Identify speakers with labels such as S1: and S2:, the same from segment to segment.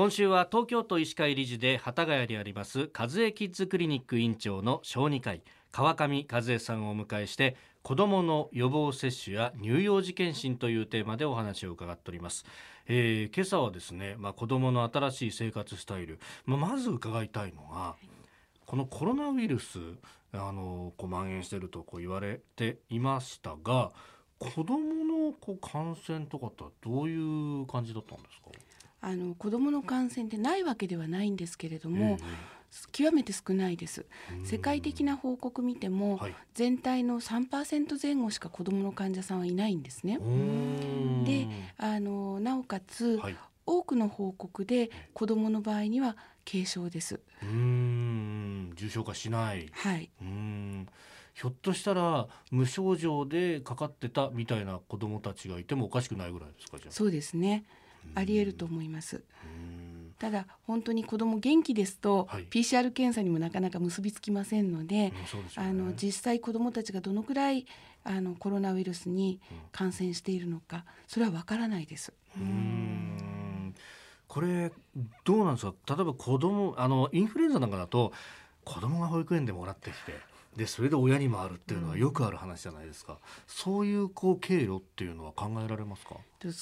S1: 今週は東京都医師会理事で幡ヶ谷にあります和江キッズクリニック院長の小児科医川上和江さんをお迎えして子どもの予防接種や乳幼児検診というテーマでお話を伺っております、えー今朝はですね、まあ、子どもの新しい生活スタイル、まあ、まず伺いたいのがこのコロナウイルスあのこう蔓延しているとこう言われていましたが子どものこう感染とかってどういう感じだったんですか？
S2: あの子どもの感染ってないわけではないんですけれども、極めて少ないです。世界的な報告見ても、
S1: はい
S2: 全体の3%前後しか子どもの患者さんはいないんですね。であのなおかつ、
S1: はい
S2: 多くの報告で子どもの場合には軽症です。
S1: うーん重症化しない。
S2: はい、
S1: うーんひょっとしたら無症状でかかってたみたいな子どもたちがいてもおかしくないぐらいですかじゃあ。
S2: そうですね。あり得ると思います。ただ本当に子ども元気ですと、
S1: はい。
S2: PCR 検査にもなかなか結びつきませんので、
S1: ね。
S2: あの実際子どもたちがどのくらいあのコロナウイルスに感染しているのかそれはわからないです。
S1: これどうなんですか？例えば子供あのインフルエンザなんかだと子供が保育園でもらってきてでそれで親にもあるっていうのはよくある話じゃないですか、そういうこう経路っていうのは考えられますか、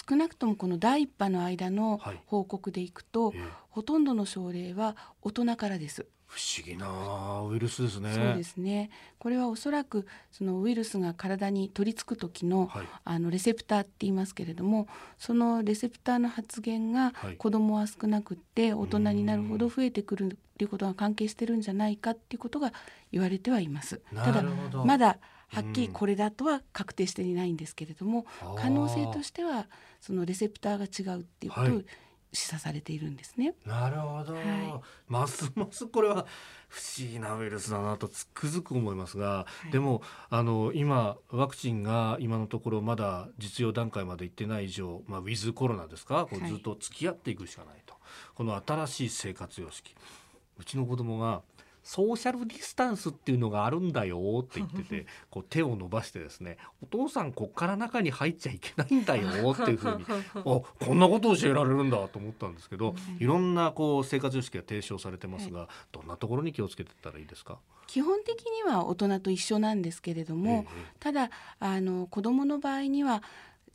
S2: 少なくともこの第一波の間の
S1: はい。
S2: 報告でいくと、
S1: ええ。
S2: ほとんどの症例は大人からです。
S1: 不思議なウイルスですね。
S2: そうですね。これはおそらくそのウイルスが体に取り付く時の、
S1: はい。
S2: あのレセプターって言いますけれども、そのレセプターの発現が
S1: はい。
S2: 子供は少なくって大人になるほど増えてくるっていうことが関係してるんじゃないかっていうことが言われてはいます。ただ
S1: なるほど。
S2: まだはっきり
S1: うん。
S2: これだとは確定していないんですけれども、可能性としてはそのレセプターが違うっていうことを
S1: はい
S2: 示唆されているんですね。
S1: なるほど、
S2: は
S1: ますますこれは不思議なウイルスだなとつくづく思いますが、
S2: い。
S1: でもあの今ワクチンが今のところまだ実用段階までいってない以上、まあ、ウィズコロナですか？こう
S2: はい
S1: ずっと付き合っていくしかないと、この新しい生活様式。うちの子供がソーシャルディスタンスっていうのがあるんだよって言ってて こう手を伸ばしてですねお父さんこっから中に入っちゃいけないんだよっていうふうに あこんなことを教えられるんだと思ったんですけど、い。ろんなこう生活様式が提唱されてますが、どんなところに気をつけていったらいいですか、
S2: 基本的には大人と一緒なんですけれども、
S1: ええ
S2: ただあの子どもの場合には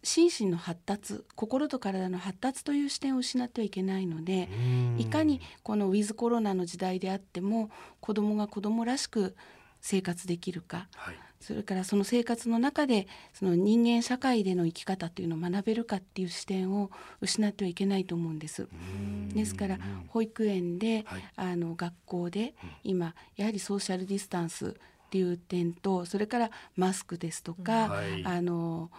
S2: 心身の発達心と体の発達という視点を失ってはいけないので、いかにこのウィズコロナの時代であっても子どもが子どもらしく生活できるか
S1: はい。
S2: それからその生活の中でその人間社会での生き方というのを学べるかっていう視点を失ってはいけないと思うんです。ですから保育園で、
S1: はい。
S2: あの学校で今やはりソーシャルディスタンスっていう点とそれからマスクですとか、
S1: はい。
S2: あの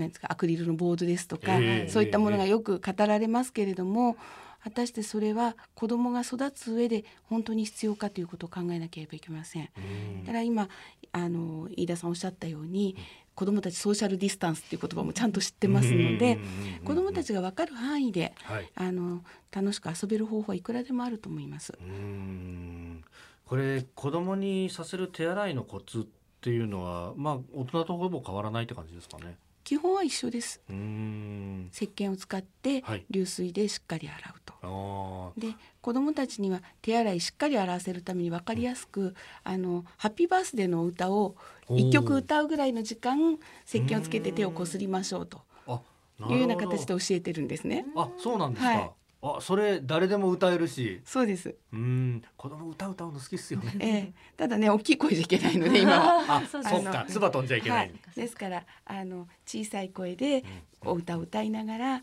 S2: なんですかアクリルのボードですとか、
S1: ええ。
S2: そういったものがよく語られますけれども、果たしてそれは子どもが育つ上で本当に必要かということを考えなければいけません。
S1: うん。
S2: だから今あの飯田さんおっしゃったように、子どもたちソーシャルディスタンスっていう言葉もちゃんと知ってますので、子どもたちが分かる範囲で
S1: はい。
S2: あの楽しく遊べる方法はいくらでもあると思います。
S1: うん。これ子供にさせる手洗いのコツっていうのはまあ大人とほぼ変わらないって感じですかね
S2: 基本は一緒です。
S1: うん。
S2: 石鹸を使って
S1: はい。
S2: 流水でしっかり洗うと。
S1: あー。
S2: で子どもたちには手洗いしっかり洗わせるために分かりやすく「あのハッピーバースデー」の歌を一曲歌うぐらいの時間石鹸をつけて手をこすりましょうというような形で教えてるんですね。
S1: あそうなんですか、
S2: はい
S1: あそれ誰でも歌えるし。
S2: そうです、
S1: うん。子供歌歌うの好きっすよね。
S2: ええ、ただね大きい声じゃいけないので今は。
S1: あそっか。唾飛んじゃいけない、
S2: はい、ですからあの小さい声でお歌を歌いながら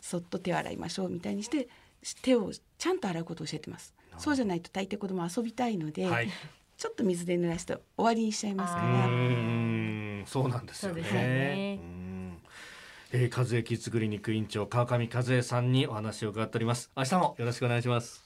S2: そっと手を洗いましょうみたいにして手をちゃんと洗うことを教えてます。そうじゃないと大抵子供は遊びたいので、
S1: はい。
S2: ちょっと水で濡らして終わりにしちゃいますか
S1: う
S2: ら
S1: ん。そうなんですよね。えー、和江キッズクリニック院長川上和江さんにお話を伺っております。明日もよろしくお願いします。